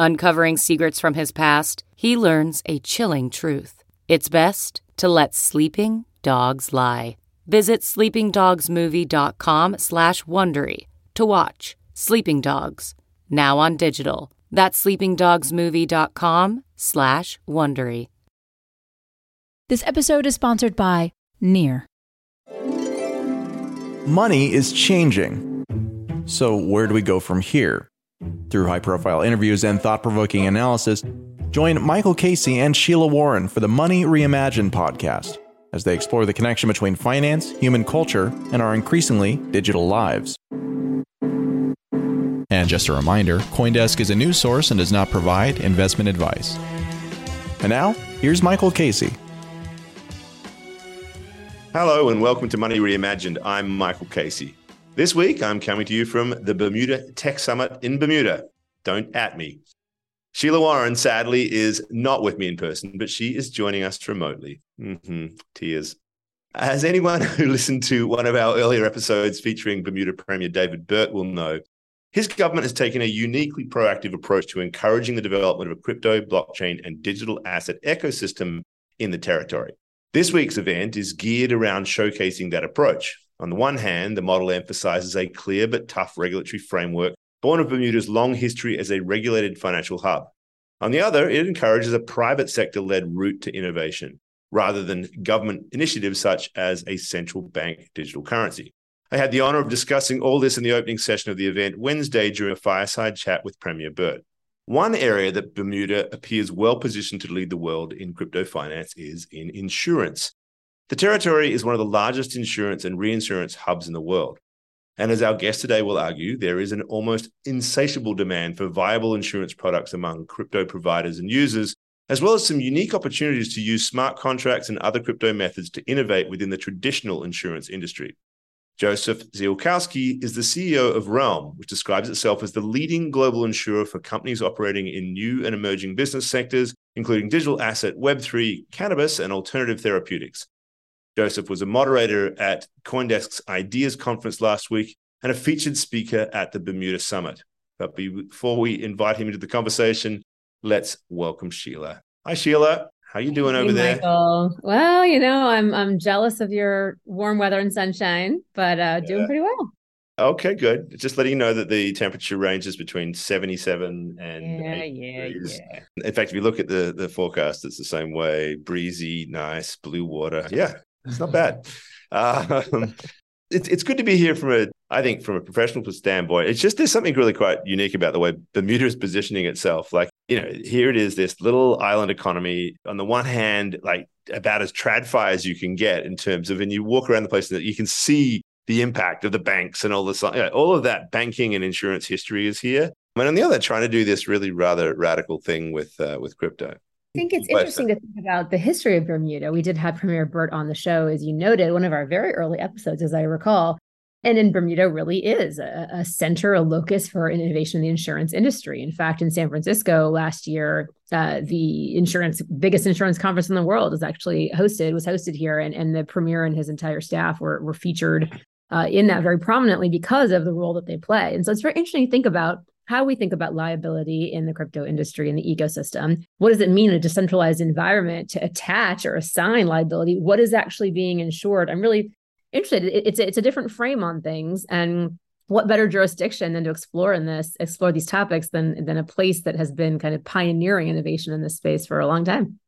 Uncovering secrets from his past, he learns a chilling truth. It's best to let sleeping dogs lie. Visit sleepingdogsmovie.com slash Wondery to watch Sleeping Dogs, now on digital. That's sleepingdogsmovie.com slash Wondery. This episode is sponsored by Near. Money is changing. So where do we go from here? Through high profile interviews and thought provoking analysis, join Michael Casey and Sheila Warren for the Money Reimagined podcast as they explore the connection between finance, human culture, and our increasingly digital lives. And just a reminder Coindesk is a news source and does not provide investment advice. And now, here's Michael Casey. Hello, and welcome to Money Reimagined. I'm Michael Casey. This week, I'm coming to you from the Bermuda Tech Summit in Bermuda. Don't at me. Sheila Warren, sadly, is not with me in person, but she is joining us remotely. Mm-hmm. Tears. As anyone who listened to one of our earlier episodes featuring Bermuda Premier David Burt will know, his government has taken a uniquely proactive approach to encouraging the development of a crypto, blockchain, and digital asset ecosystem in the territory. This week's event is geared around showcasing that approach. On the one hand, the model emphasizes a clear but tough regulatory framework born of Bermuda's long history as a regulated financial hub. On the other, it encourages a private sector led route to innovation rather than government initiatives such as a central bank digital currency. I had the honor of discussing all this in the opening session of the event Wednesday during a fireside chat with Premier Burt. One area that Bermuda appears well positioned to lead the world in crypto finance is in insurance. The territory is one of the largest insurance and reinsurance hubs in the world. And as our guest today will argue, there is an almost insatiable demand for viable insurance products among crypto providers and users, as well as some unique opportunities to use smart contracts and other crypto methods to innovate within the traditional insurance industry. Joseph Ziolkowski is the CEO of Relm, which describes itself as the leading global insurer for companies operating in new and emerging business sectors, including digital asset, Web3, cannabis, and alternative therapeutics. Joseph was a moderator at Coindesk's Ideas Conference last week and a featured speaker at the Bermuda Summit. But before we invite him into the conversation, let's welcome Sheila. Hi, Sheila. How you doing hey, over there? Well, you know, I'm I'm jealous of your warm weather and sunshine, but uh, doing pretty well. Okay, good. Just letting you know that the temperature ranges between 77 and yeah, yeah, degrees. yeah. In fact, if you look at the the forecast, it's the same way: breezy, nice, blue water. Yeah, it's not bad. Um, it's it's good to be here from a I think from a professional standpoint. It's just there's something really quite unique about the way Bermuda is positioning itself. Like you know, here it is, this little island economy. On the one hand, like about as tradfi as you can get in terms of, and you walk around the place and you can see the impact of the banks and all this, you know, all of that banking and insurance history is here. And on the other, trying to do this really rather radical thing with uh, with crypto. I think it's interesting to think about the history of Bermuda. We did have Premier Burt on the show, as you noted, one of our very early episodes, as I recall. And in Bermuda really is a, a, center, a locus for innovation in the insurance industry. In fact, in San Francisco last year, uh, the insurance biggest insurance conference in the world is actually hosted, was hosted here, and, and the premier and his entire staff were were featured uh, in that very prominently because of the role that they play. And so it's very interesting to think about how we think about liability in the crypto industry and the ecosystem. What does it mean in a decentralized environment to attach or assign liability? What is actually being insured? I'm really interested. It's a, it's a different frame on things, and what better jurisdiction than to explore in this, explore these topics than than a place that has been kind of pioneering innovation in this space for a long time.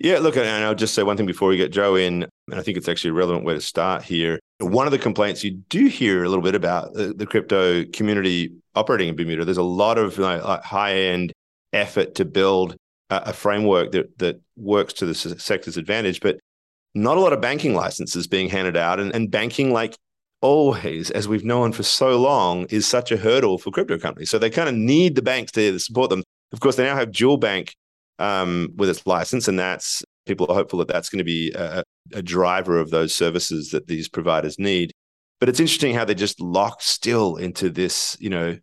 Yeah, look, and I'll just say one thing before we get Joe in, and I think it's actually a relevant way to start here. One of the complaints you do hear a little bit about the, crypto community operating in Bermuda, there's a lot of like, high end effort to build a, a framework that that works to the sector's advantage, but not a lot of banking licenses being handed out, and, and banking like always, as we've known for so long, is such a hurdle for crypto companies. So they kind of need the banks to support them. Of course, they now have Jewel Bank um, with its license, and that's people are hopeful that that's going to be a, a driver of those services that these providers need. But it's interesting how they just lock still into this, you know,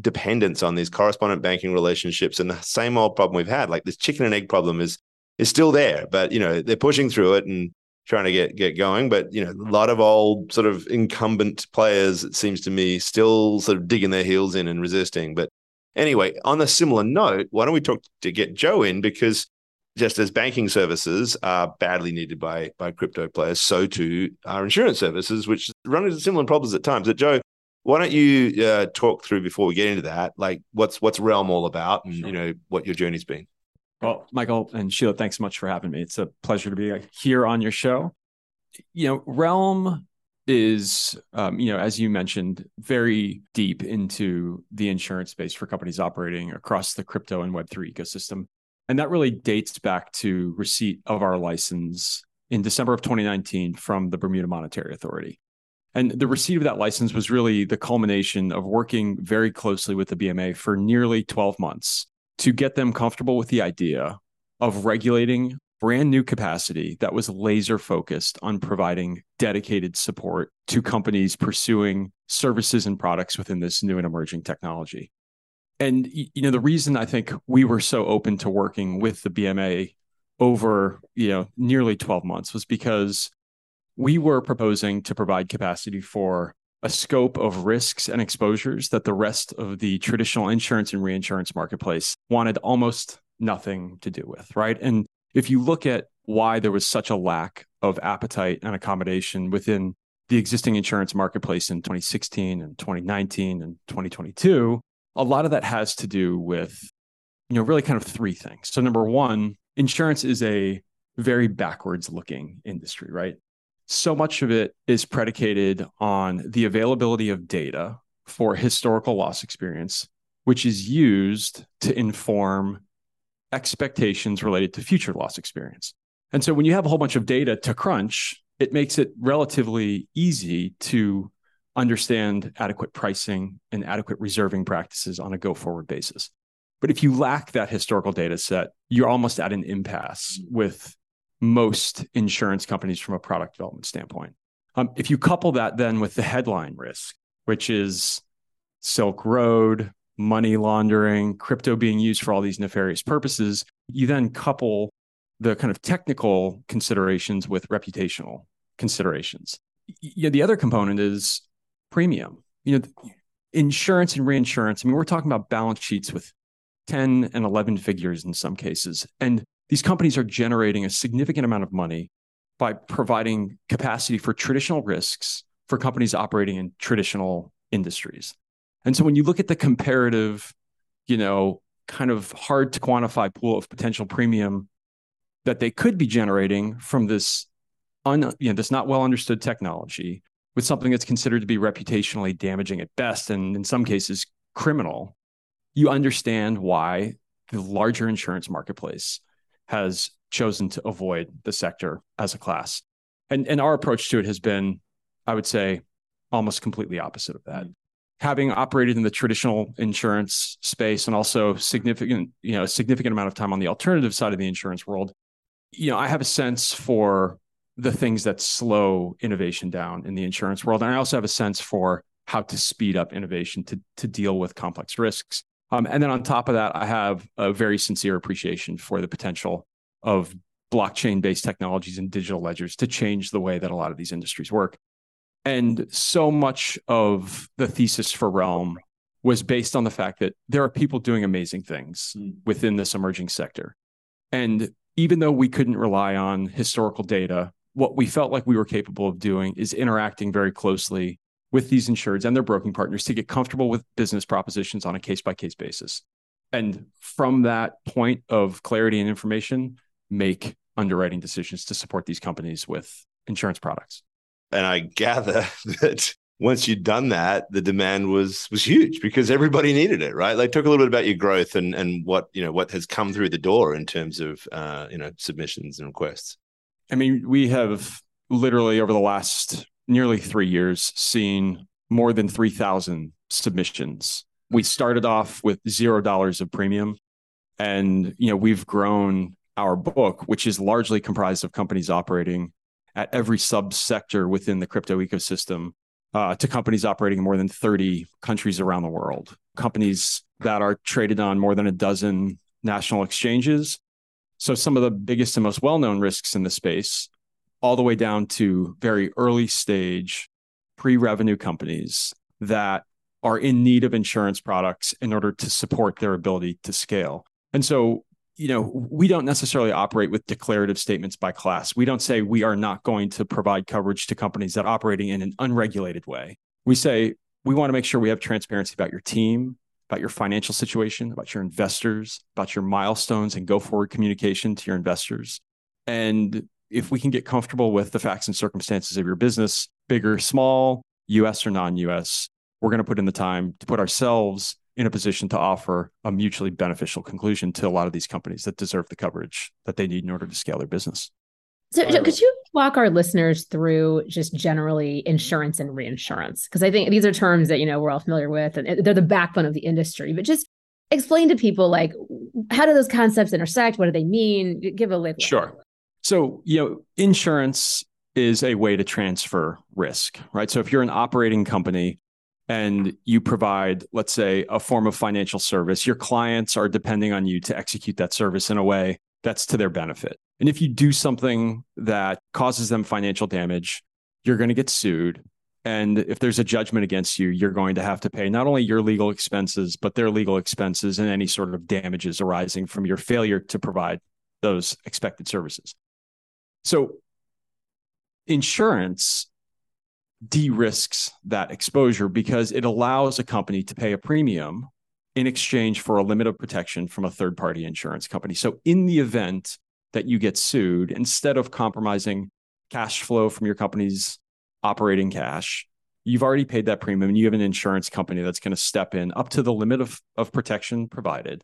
dependence on these correspondent banking relationships and the same old problem we've had. Like this chicken and egg problem is is still there, but you know they're pushing through it and trying to get get going. But you know, a lot of old sort of incumbent players, it seems to me, still sort of digging their heels in and resisting. But Anyway, on a similar note, why don't we talk to get Joe in because just as banking services are badly needed by by crypto players, so too are insurance services, which run into similar problems at times. But Joe, why don't you uh, talk through before we get into that, like what's what's Relm all about, and sure. you know what your journey's been. Well, Michael and Sheila, thanks so much for having me. It's a pleasure to be here on your show. You know, Relm is, um, you know, as you mentioned, very deep into the insurance space for companies operating across the crypto and Web3 ecosystem. And that really dates back to receipt of our license in December of 2019 from the Bermuda Monetary Authority. And the receipt of that license was really the culmination of working very closely with the BMA for nearly 12 months to get them comfortable with the idea of regulating brand new capacity that was laser focused on providing dedicated support to companies pursuing services and products within this new and emerging technology. And you know the reason I think we were so open to working with the BMA over you know nearly 12 months was because we were proposing to provide capacity for a scope of risks and exposures that the rest of the traditional insurance and reinsurance marketplace wanted almost nothing to do with, right? And if you look at why there was such a lack of appetite and accommodation within the existing insurance marketplace in 2016 and 2019 and 2022, a lot of that has to do with, you know, really kind of three things. So, number one, insurance is a very backwards looking industry, right? So much of it is predicated on the availability of data for historical loss experience, which is used to inform expectations related to future loss experience. And so when you have a whole bunch of data to crunch, it makes it relatively easy to understand adequate pricing and adequate reserving practices on a go forward basis. But if you lack that historical data set, you're almost at an impasse with most insurance companies from a product development standpoint. Um, if you couple that then with the headline risk, which is Silk Road, money laundering, crypto being used for all these nefarious purposes. You then couple the kind of technical considerations with reputational considerations. Yeah, the other component is premium. You know, insurance and reinsurance. I mean, we're talking about balance sheets with 10 and 11 figures in some cases. And these companies are generating a significant amount of money by providing capacity for traditional risks for companies operating in traditional industries. And so when you look at the comparative, you know, kind of hard to quantify pool of potential premium that they could be generating from this un, you know, this not well understood technology with something that's considered to be reputationally damaging at best and in some cases criminal, you understand why the larger insurance marketplace has chosen to avoid the sector as a class. And and our approach to it has been, I would say, almost completely opposite of that having operated in the traditional insurance space and also significant, you know, a significant amount of time on the alternative side of the insurance world, you know, I have a sense for the things that slow innovation down in the insurance world. And I also have a sense for how to speed up innovation to, to deal with complex risks. Um, and then on top of that, I have a very sincere appreciation for the potential of blockchain based technologies and digital ledgers to change the way that a lot of these industries work. And so much of the thesis for Relm was based on the fact that there are people doing amazing things mm. within this emerging sector. And even though we couldn't rely on historical data, what we felt like we were capable of doing is interacting very closely with these insureds and their broking partners to get comfortable with business propositions on a case by case basis. And from that point of clarity and information, make underwriting decisions to support these companies with insurance products. And I gather that once you'd done that, the demand was was huge because everybody needed it, right? Like, talk a little bit about your growth and and what you know what has come through the door in terms of uh, you know submissions and requests. I mean, we have literally over the last nearly three years seen more than three thousand submissions. We started off with zero dollars of premium, and you know we've grown our book, which is largely comprised of companies operating at every subsector within the crypto ecosystem uh, to companies operating in more than 30 countries around the world, companies that are traded on more than a dozen national exchanges. So, some of the biggest and most well known risks in the space, all the way down to very early stage pre revenue companies that are in need of insurance products in order to support their ability to scale. And so, you know, we don't necessarily operate with declarative statements by class. We don't say we are not going to provide coverage to companies that are operating in an unregulated way. We say we want to make sure we have transparency about your team, about your financial situation, about your investors, about your milestones and go forward communication to your investors. And if we can get comfortable with the facts and circumstances of your business, big or small, US or non US, we're going to put in the time to put ourselves in a position to offer a mutually beneficial conclusion to a lot of these companies that deserve the coverage that they need in order to scale their business. So, could you walk our listeners through just generally insurance and reinsurance? Because I think these are terms that you know we're all familiar with, and they're the backbone of the industry. But just explain to people like how do those concepts intersect? What do they mean? Give a little. Sure. So you know, insurance is a way to transfer risk, right? So if you're an operating company and you provide, let's say, a form of financial service, your clients are depending on you to execute that service in a way that's to their benefit. And if you do something that causes them financial damage, you're going to get sued. And if there's a judgment against you, you're going to have to pay not only your legal expenses, but their legal expenses and any sort of damages arising from your failure to provide those expected services. So, insurance de risks that exposure because it allows a company to pay a premium in exchange for a limit of protection from a third party insurance company. So, in the event that you get sued, instead of compromising cash flow from your company's operating cash, you've already paid that premium and you have an insurance company that's going to step in up to the limit of, of protection provided,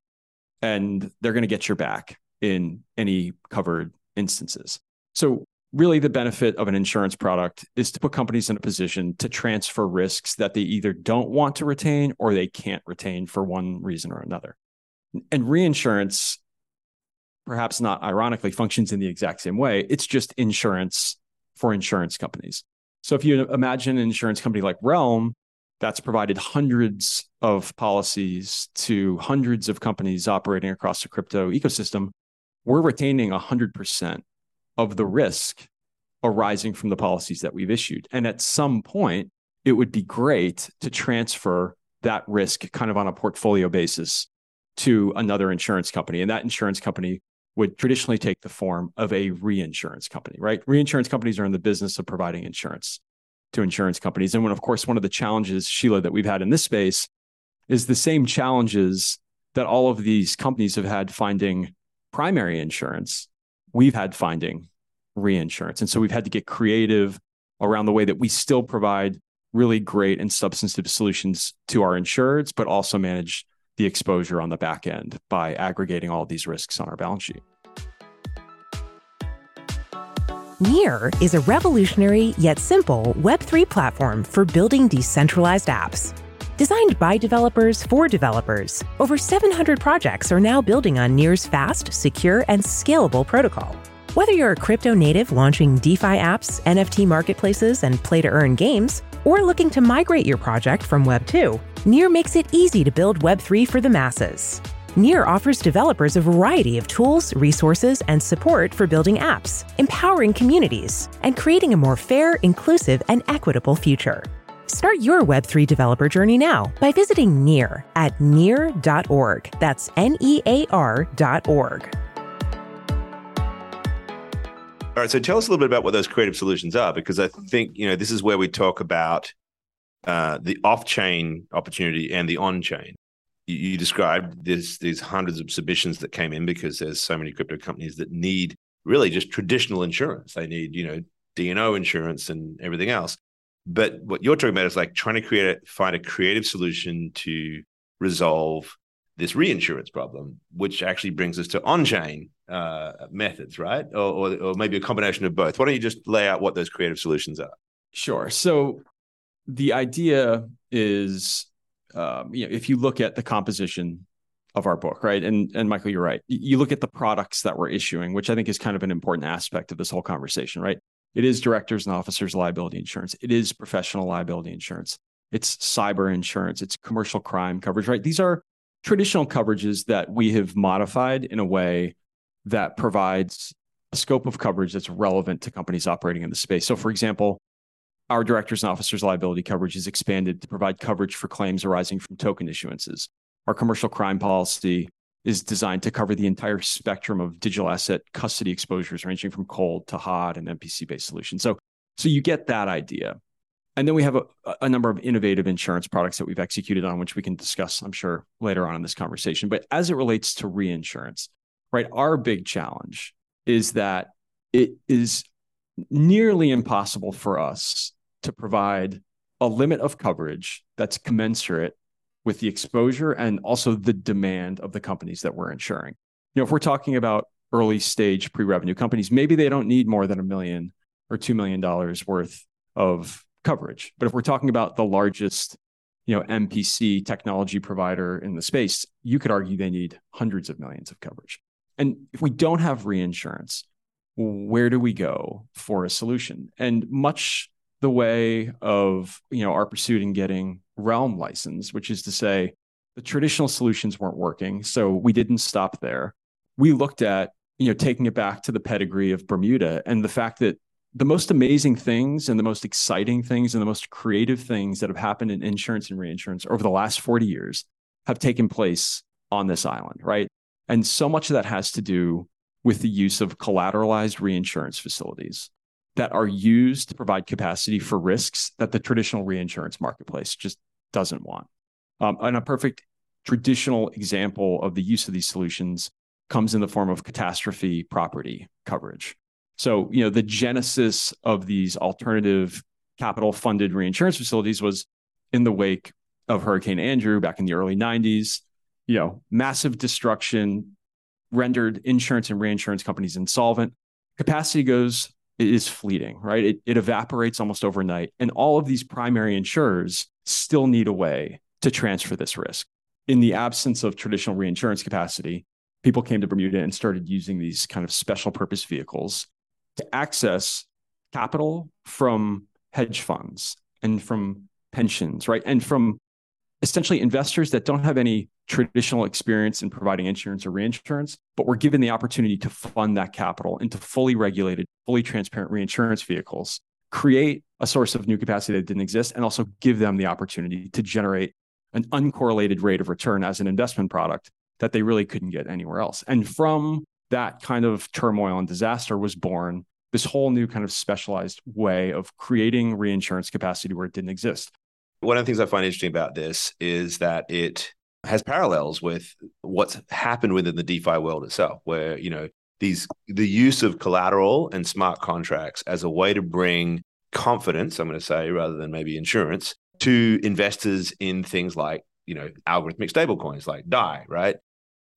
and they're going to get your back in any covered instances. So, really the benefit of an insurance product is to put companies in a position to transfer risks that they either don't want to retain or they can't retain for one reason or another. And reinsurance, perhaps not ironically, functions in the exact same way. It's just insurance for insurance companies. So if you imagine an insurance company like Relm that's provided hundreds of policies to hundreds of companies operating across the crypto ecosystem, we're retaining 100% of the risk arising from the policies that we've issued. And at some point, it would be great to transfer that risk kind of on a portfolio basis to another insurance company. And that insurance company would traditionally take the form of a reinsurance company, right? Reinsurance companies are in the business of providing insurance to insurance companies. And when, of course, one of the challenges, Sheila, that we've had in this space is the same challenges that all of these companies have had finding primary insurance we've had finding reinsurance. And so we've had to get creative around the way that we still provide really great and substantive solutions to our insureds, but also manage the exposure on the back end by aggregating all these risks on our balance sheet. Near is a revolutionary yet simple Web3 platform for building decentralized apps. Designed by developers for developers, over 700 projects are now building on Near's fast, secure, and scalable protocol. Whether you're a crypto native launching DeFi apps, NFT marketplaces, and play to earn games, or looking to migrate your project from Web 2, Near makes it easy to build Web3 for the masses. Near offers developers a variety of tools, resources, and support for building apps, empowering communities, and creating a more fair, inclusive, and equitable future. Start your Web3 developer journey now by visiting Near at near.org. That's N E A R.org. All right, so tell us a little bit about what those creative solutions are, because I think you know this is where we talk about uh, the off-chain opportunity and the on-chain. You, you described this, these hundreds of submissions that came in because there's so many crypto companies that need really just traditional insurance. They need, you know, D&O insurance and everything else. But what you're talking about is like trying to create a, find a creative solution to resolve this reinsurance problem, which actually brings us to on-chain uh, methods, right? Or, or, or maybe a combination of both. Why don't you just lay out what those creative solutions are? Sure. So the idea is, um, you know, if you look at the composition of our book, right? And and Michael, you're right. You look at the products that we're issuing, which I think is kind of an important aspect of this whole conversation, right? It is directors and officers liability insurance. It is professional liability insurance. It's cyber insurance. It's commercial crime coverage, right? These are traditional coverages that we have modified in a way that provides a scope of coverage that's relevant to companies operating in the space. So, for example, our directors and officers liability coverage is expanded to provide coverage for claims arising from token issuances. Our commercial crime policy is designed to cover the entire spectrum of digital asset custody exposures, ranging from cold to hot and MPC based solutions. So, so you get that idea. And then we have a, a, number of innovative insurance products that we've executed on, which we can discuss, I'm sure, later on in this conversation. But as it relates to reinsurance, right, our big challenge is that it is nearly impossible for us to provide a limit of coverage that's commensurate with the exposure and also the demand of the companies that we're insuring. You know, if we're talking about early stage pre-revenue companies, maybe they don't need more than a million or two million dollars worth of coverage. But if we're talking about the largest, you know, MPC technology provider in the space, you could argue they need hundreds of millions of coverage. And if we don't have reinsurance, where do we go for a solution? And much the way of you know our pursuit in getting Relm license which is to say the traditional solutions weren't working so we didn't stop there. We looked at you know taking it back to the pedigree of bermuda and the fact that the most amazing things and the most exciting things and the most creative things that have happened in insurance and reinsurance over the last 40 years have taken place on this island right? And so much of that has to do with the use of collateralized reinsurance facilities that are used to provide capacity for risks that the traditional reinsurance marketplace just doesn't want. Um, and a perfect traditional example of the use of these solutions comes in the form of catastrophe property coverage. So, you know, the genesis of these alternative capital funded reinsurance facilities was in the wake of Hurricane Andrew back in the early 90s. You know, massive destruction rendered insurance and reinsurance companies insolvent. Capacity goes is fleeting, right? It, it evaporates almost overnight. And all of these primary insurers still need a way to transfer this risk. In the absence of traditional reinsurance capacity, people came to Bermuda and started using these kind of special purpose vehicles to access capital from hedge funds and from pensions, right? And from essentially investors that don't have any traditional experience in providing insurance or reinsurance, but we're given the opportunity to fund that capital into fully regulated, fully transparent reinsurance vehicles, create a source of new capacity that didn't exist, and also give them the opportunity to generate an uncorrelated rate of return as an investment product that they really couldn't get anywhere else. And from that kind of turmoil and disaster was born this whole new kind of specialized way of creating reinsurance capacity where it didn't exist. One of the things I find interesting about this is that it has parallels with what's happened within the DeFi world itself, where you know these the use of collateral and smart contracts as a way to bring confidence, I'm going to say, rather than maybe insurance, to investors in things like you know algorithmic stablecoins like DAI, right?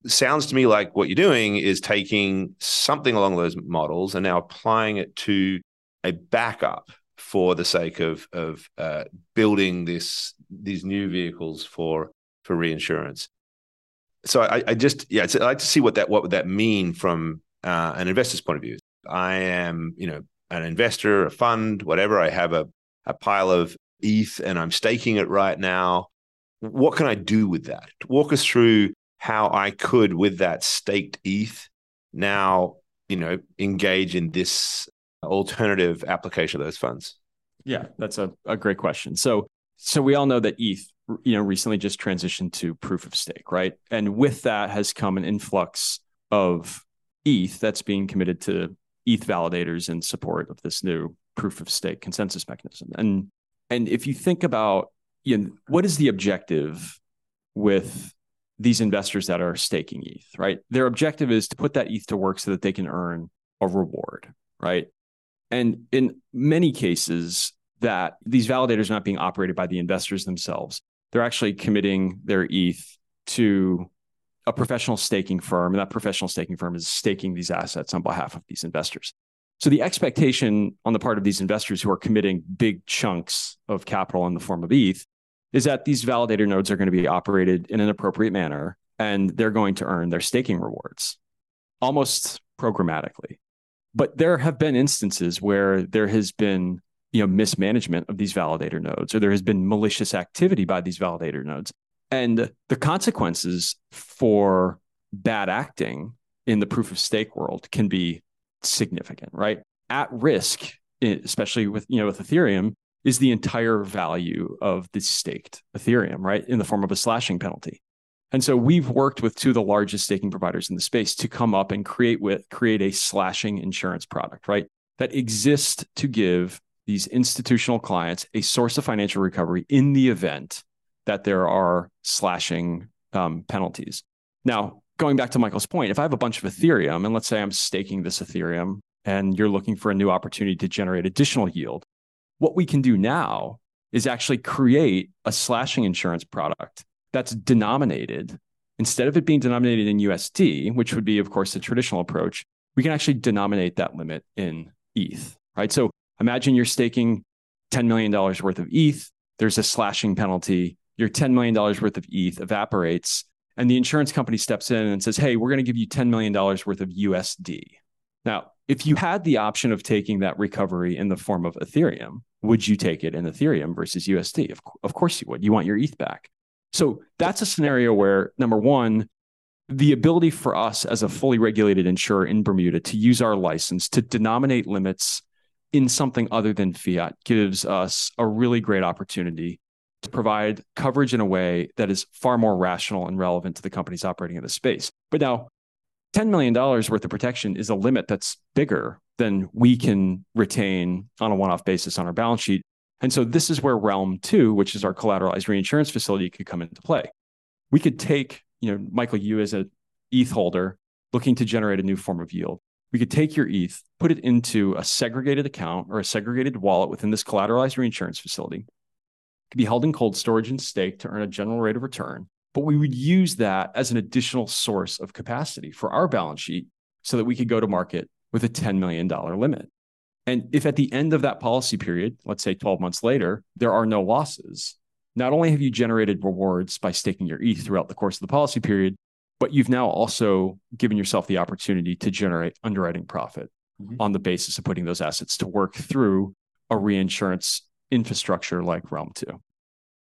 Sounds to me like what you're doing is taking something along those models and now applying it to a backup for the sake of of uh, building this these new vehicles for for reinsurance. So I, I just yeah, I'd like to see what that what would that mean from uh, an investor's point of view. I am you know an investor, a fund, whatever. I have a a pile of ETH and I'm staking it right now. What can I do with that? Walk us through how I could, with that staked ETH, now you know engage in this alternative application of those funds? Yeah, that's a, a great question. So so we all know that ETH, you know, recently just transitioned to proof of stake, right? And with that has come an influx of ETH that's being committed to ETH validators in support of this new proof of stake consensus mechanism. And and if you think about you know, what is the objective with these investors that are staking ETH, right? Their objective is to put that ETH to work so that they can earn a reward, right? And in many cases, that these validators are not being operated by the investors themselves. They're actually committing their ETH to a professional staking firm, and that professional staking firm is staking these assets on behalf of these investors. So the expectation on the part of these investors who are committing big chunks of capital in the form of ETH is that these validator nodes are going to be operated in an appropriate manner and they're going to earn their staking rewards almost programmatically. But there have been instances where there has been you know mismanagement of these validator nodes or there has been malicious activity by these validator nodes. And the consequences for bad acting in the proof of stake world can be significant right? At risk eh, especially with you know with ethereum is the entire value of the staked ethereum right in the form of a slashing penalty. And so we've worked with two of the largest staking providers in the space to come up and create with create a slashing insurance product right that exists to give these institutional clients a source of financial recovery in the event that there are slashing um, penalties. Now, going back to Michael's point, if I have a bunch of Ethereum, and let's say I'm staking this Ethereum and you're looking for a new opportunity to generate additional yield, what we can do now is actually create a slashing insurance product that's denominated. Instead of it being denominated in USD, which would be, of course, the traditional approach, we can actually denominate that limit in ETH, right? So Imagine you're staking $10 million worth of ETH. There's a slashing penalty. Your $10 million worth of ETH evaporates. And the insurance company steps in and says, Hey, we're going to give you $10 million worth of USD. Now, if you had the option of taking that recovery in the form of Ethereum, would you take it in Ethereum versus USD? Of, of course you would. You want your ETH back. So that's a scenario where, number one, the ability for us as a fully regulated insurer in Bermuda to use our license to denominate limits in something other than fiat gives us a really great opportunity to provide coverage in a way that is far more rational and relevant to the companies operating in the space. But now, $10 million worth of protection is a limit that's bigger than we can retain on a one off basis on our balance sheet. And so this is where Relm 2, which is our collateralized reinsurance facility, could come into play. We could take, you know, Michael, you as an ETH holder looking to generate a new form of yield we could take your ETH, put it into a segregated account or a segregated wallet within this collateralized reinsurance facility. It could be held in cold storage and stake to earn a general rate of return. But we would use that as an additional source of capacity for our balance sheet so that we could go to market with a $10 million limit. And if at the end of that policy period, let's say 12 months later, there are no losses, not only have you generated rewards by staking your ETH throughout the course of the policy period, but you've now also given yourself the opportunity to generate underwriting profit mm-hmm. on the basis of putting those assets to work through a reinsurance infrastructure like Relm 2.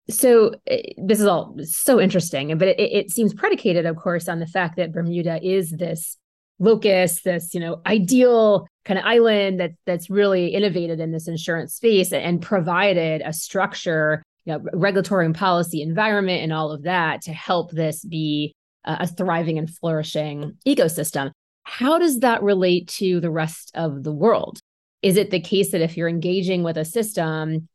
So eh, this is all so interesting, but it, it seems predicated, of course, on the fact that Bermuda is this locus, this you know ideal kind of island that that's really innovated in this insurance space and provided a structure, you know, regulatory and policy environment and all of that to help this be a thriving and flourishing ecosystem. How does that relate to the rest of the world? Is it the case that if you're engaging with a system,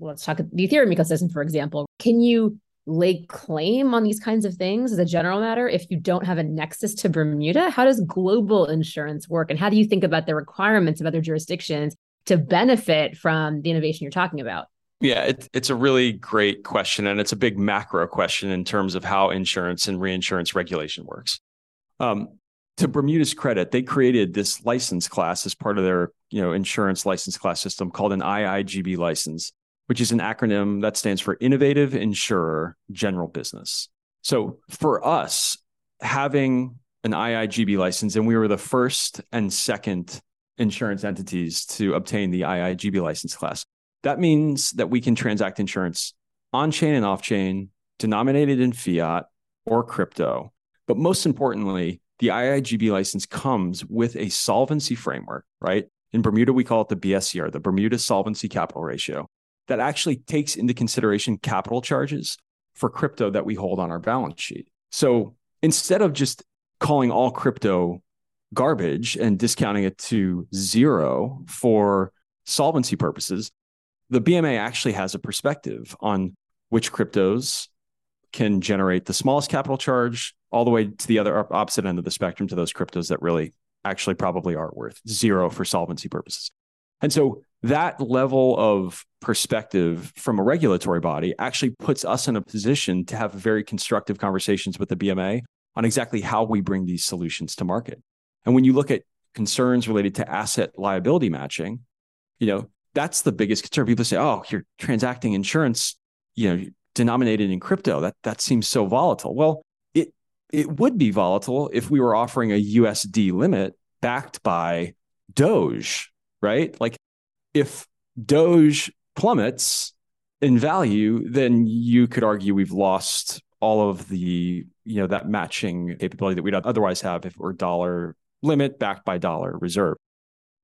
let's talk the Ethereum ecosystem, for example, can you lay claim on these kinds of things as a general matter if you don't have a nexus to Bermuda? How does global insurance work? And how do you think about the requirements of other jurisdictions to benefit from the innovation you're talking about? Yeah, it, it's a really great question, and it's a big macro question in terms of how insurance and reinsurance regulation works. Um, to Bermuda's credit, they created this license class as part of their you know insurance license class system called an IIGB license, which is an acronym that stands for Innovative Insurer General Business. So for us, having an IIGB license, and we were the first and second insurance entities to obtain the IIGB license class. That means that we can transact insurance on chain and off chain, denominated in fiat or crypto. But most importantly, the IIGB license comes with a solvency framework, right? In Bermuda, we call it the BSCR, the Bermuda Solvency Capital Ratio, that actually takes into consideration capital charges for crypto that we hold on our balance sheet. So instead of just calling all crypto garbage and discounting it to zero for solvency purposes, the BMA actually has a perspective on which cryptos can generate the smallest capital charge all the way to the other opposite end of the spectrum to those cryptos that really actually probably are worth zero for solvency purposes. And so that level of perspective from a regulatory body actually puts us in a position to have very constructive conversations with the BMA on exactly how we bring these solutions to market. And when you look at concerns related to asset liability matching, you know, that's the biggest concern. People say, "Oh, you're transacting insurance, you know, denominated in crypto. That that seems so volatile." Well, it it would be volatile if we were offering a USD limit backed by Doge, right? Like if Doge plummets in value, then you could argue we've lost all of the, you know, that matching capability that we'd otherwise have if it were dollar limit backed by dollar reserve.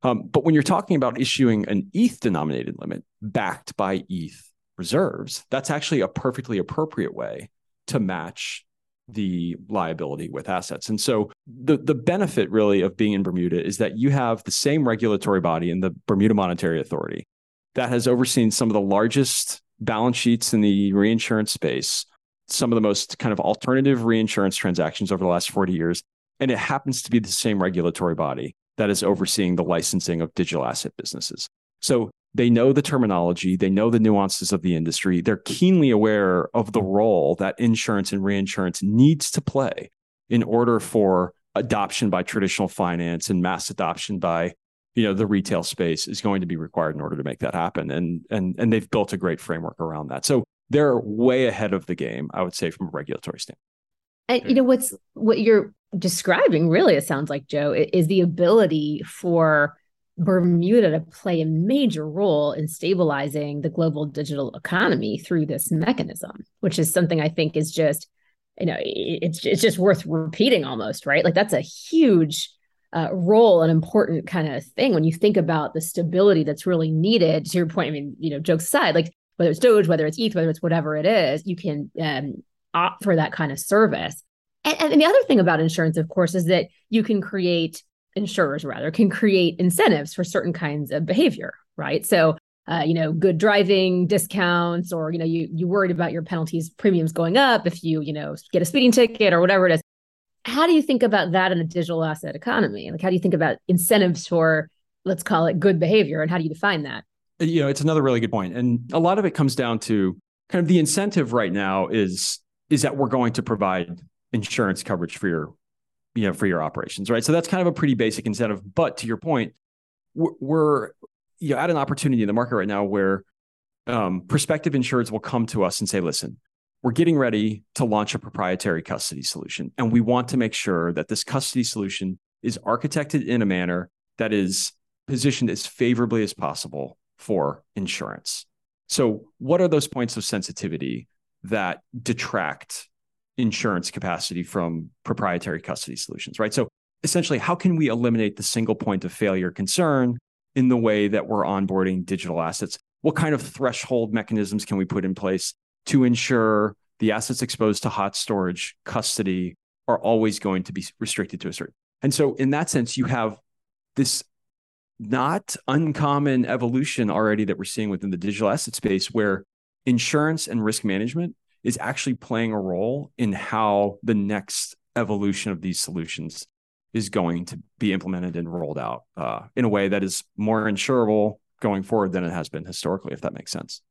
Um, but when you're talking about issuing an ETH denominated limit backed by ETH reserves, that's actually a perfectly appropriate way to match the liability with assets. And so the the benefit really of being in Bermuda is that you have the same regulatory body in the Bermuda Monetary Authority that has overseen some of the largest balance sheets in the reinsurance space, some of the most kind of alternative reinsurance transactions over the last 40 years, and it happens to be the same regulatory body that is overseeing the licensing of digital asset businesses. So they know the terminology, they know the nuances of the industry, they're keenly aware of the role that insurance and reinsurance needs to play in order for adoption by traditional finance and mass adoption by you know the retail space is going to be required in order to make that happen. And and and they've built a great framework around that. So they're way ahead of the game i would say from a regulatory standpoint and you know what's what you're describing really it sounds like joe is the ability for Bermuda to play a major role in stabilizing the global digital economy through this mechanism, which is something I think is just, you know, it's it's just worth repeating almost, right? Like that's a huge uh, role, an important kind of thing when you think about the stability that's really needed. To your point, I mean, you know, jokes aside, like whether it's Doge, whether it's ETH, whether it's whatever it is, you can um, opt for that kind of service. And, and the other thing about insurance, of course, is that you can create insurers rather can create incentives for certain kinds of behavior right? So uh, you know good driving discounts or you know you you worried about your penalties premiums going up if you you know get a speeding ticket or whatever it is. How do you think about that in a digital asset economy? Like how do you think about incentives for let's call it good behavior and how do you define that? You know it's another really good point and a lot of it comes down to kind of the incentive right now is is that we're going to provide insurance coverage for your you know for your operations right? So that's kind of a pretty basic incentive. But to your point we're, you know at an opportunity in the market right now where um, prospective insureds will come to us and say listen we're getting ready to launch a proprietary custody solution and we want to make sure that this custody solution is architected in a manner that is positioned as favorably as possible for insurance. So what are those points of sensitivity that detract insurance capacity from proprietary custody solutions, right? So essentially, how can we eliminate the single point of failure concern in the way that we're onboarding digital assets? What kind of threshold mechanisms can we put in place to ensure the assets exposed to hot storage custody are always going to be restricted to a certain? And so, in that sense, you have this not uncommon evolution already that we're seeing within the digital asset space where insurance and risk management is actually playing a role in how the next evolution of these solutions is going to be implemented and rolled out uh, in a way that is more insurable going forward than it has been historically, if that makes sense.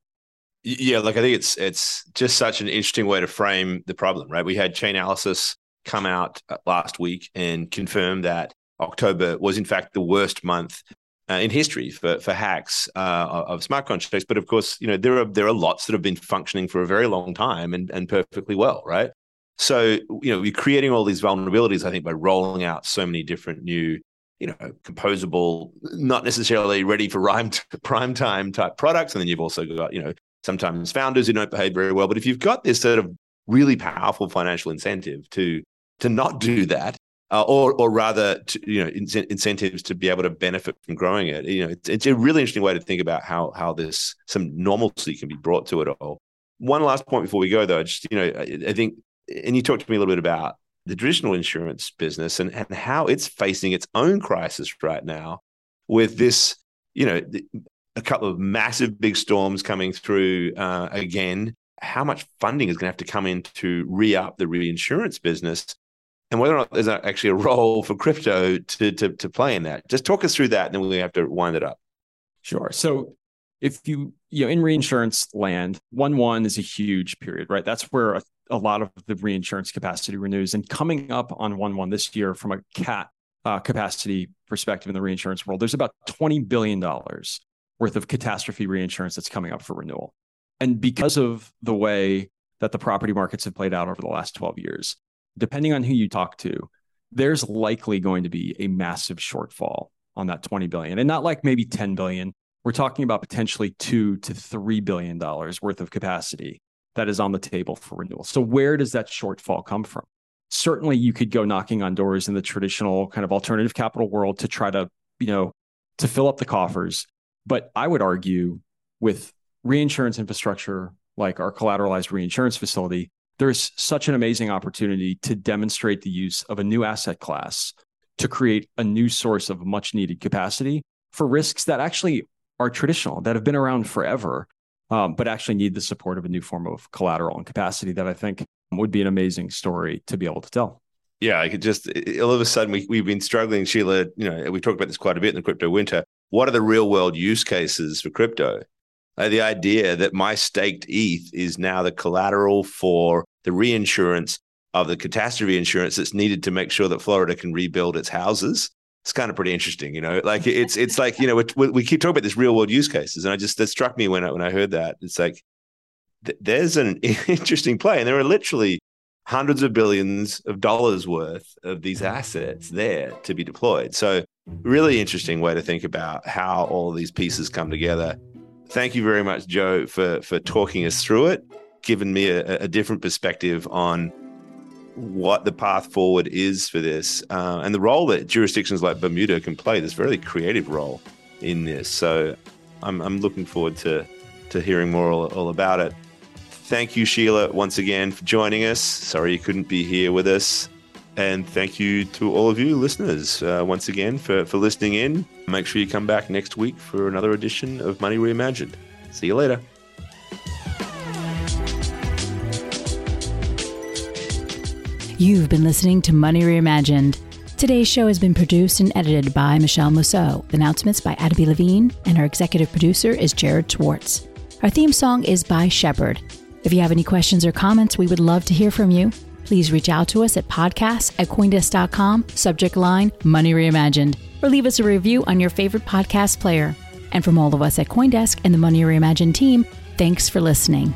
Yeah, like I think it's it's just such an interesting way to frame the problem, right? We had Chainalysis come out uh, last week and confirm that October was in fact the worst month uh, in history for for hacks uh, of smart contracts. But of course, you know there are there are lots that have been functioning for a very long time and and perfectly well, right? So you know, we're creating all these vulnerabilities. I think by rolling out so many different new, you know, composable, not necessarily ready for prime time type products, and then you've also got you know sometimes founders who don't behave very well. But if you've got this sort of really powerful financial incentive to to not do that uh, or or rather, to, you know, in- incentives to be able to benefit from growing it. You know, it's, it's a really interesting way to think about how how this some normalcy can be brought to it all. One last point before we go, though, just you know, I, I think, and you talked to me a little bit about the traditional insurance business and and how it's facing its own crisis right now with this, you know, a couple of massive big storms coming through uh, again. How much funding is going to have to come in to re up the reinsurance business? And whether or not there's actually a role for crypto to, to, to play in that. Just talk us through that, and then we have to wind it up. Sure. So if you you know in reinsurance land, one one is a huge period, right? That's where a, a lot of the reinsurance capacity renews, and coming up on one one this year from a cat uh, capacity perspective in the reinsurance world, there's about twenty billion dollars worth of catastrophe reinsurance that's coming up for renewal, and because of the way that the property markets have played out over the last twelve years, depending on who you talk to, there's likely going to be a massive shortfall on that 20 billion and not like maybe 10 billion. We're talking about potentially two to three billion dollars worth of capacity that is on the table for renewal. So where does that shortfall come from? Certainly you could go knocking on doors in the traditional kind of alternative capital world to try to, you know, to fill up the coffers. But I would argue with reinsurance infrastructure like our collateralized reinsurance facility, there's such an amazing opportunity to demonstrate the use of a new asset class to create a new source of much needed capacity for risks that actually are traditional, that have been around forever, um, but actually need the support of a new form of collateral and capacity that I think would be an amazing story to be able to tell. Yeah, I could just all of a sudden we, we've been struggling, Sheila. You know, we talked about this quite a bit in the crypto winter. What are the real world use cases for crypto? Uh, the idea that my staked ETH is now the collateral for the reinsurance of the catastrophe insurance that's needed to make sure that Florida can rebuild its houses. It's kind of pretty interesting, you know. Like it's it's like you know we, we keep talking about this real world use cases, and I just that struck me when I, when I heard that. It's like th- there's an interesting play, and there are literally hundreds of billions of dollars worth of these assets there to be deployed. So really interesting way to think about how all these pieces come together thank you very much, Joe, for for talking us through it, giving me a, a different perspective on what the path forward is for this uh, and the role that jurisdictions like Bermuda can play. This very creative role in this. So I'm I'm looking forward to to hearing more all, all about it. Thank you, Sheila, once again for joining us. Sorry you couldn't be here with us. And thank you to all of you listeners uh, once again for, for listening in. Make sure you come back next week for another edition of Money Reimagined. See you later. You've been listening to Money Reimagined. Today's show has been produced and edited by Michele Musso. Announcements by Adam B. Levine, and our executive producer is Jared Schwartz. Our theme song is by Shepard. If you have any questions or comments, we would love to hear from you please reach out to us at podcasts at coindesk.com, subject line Money Reimagined, or leave us a review on your favorite podcast player. And from all of us at CoinDesk and the Money Reimagined team, thanks for listening.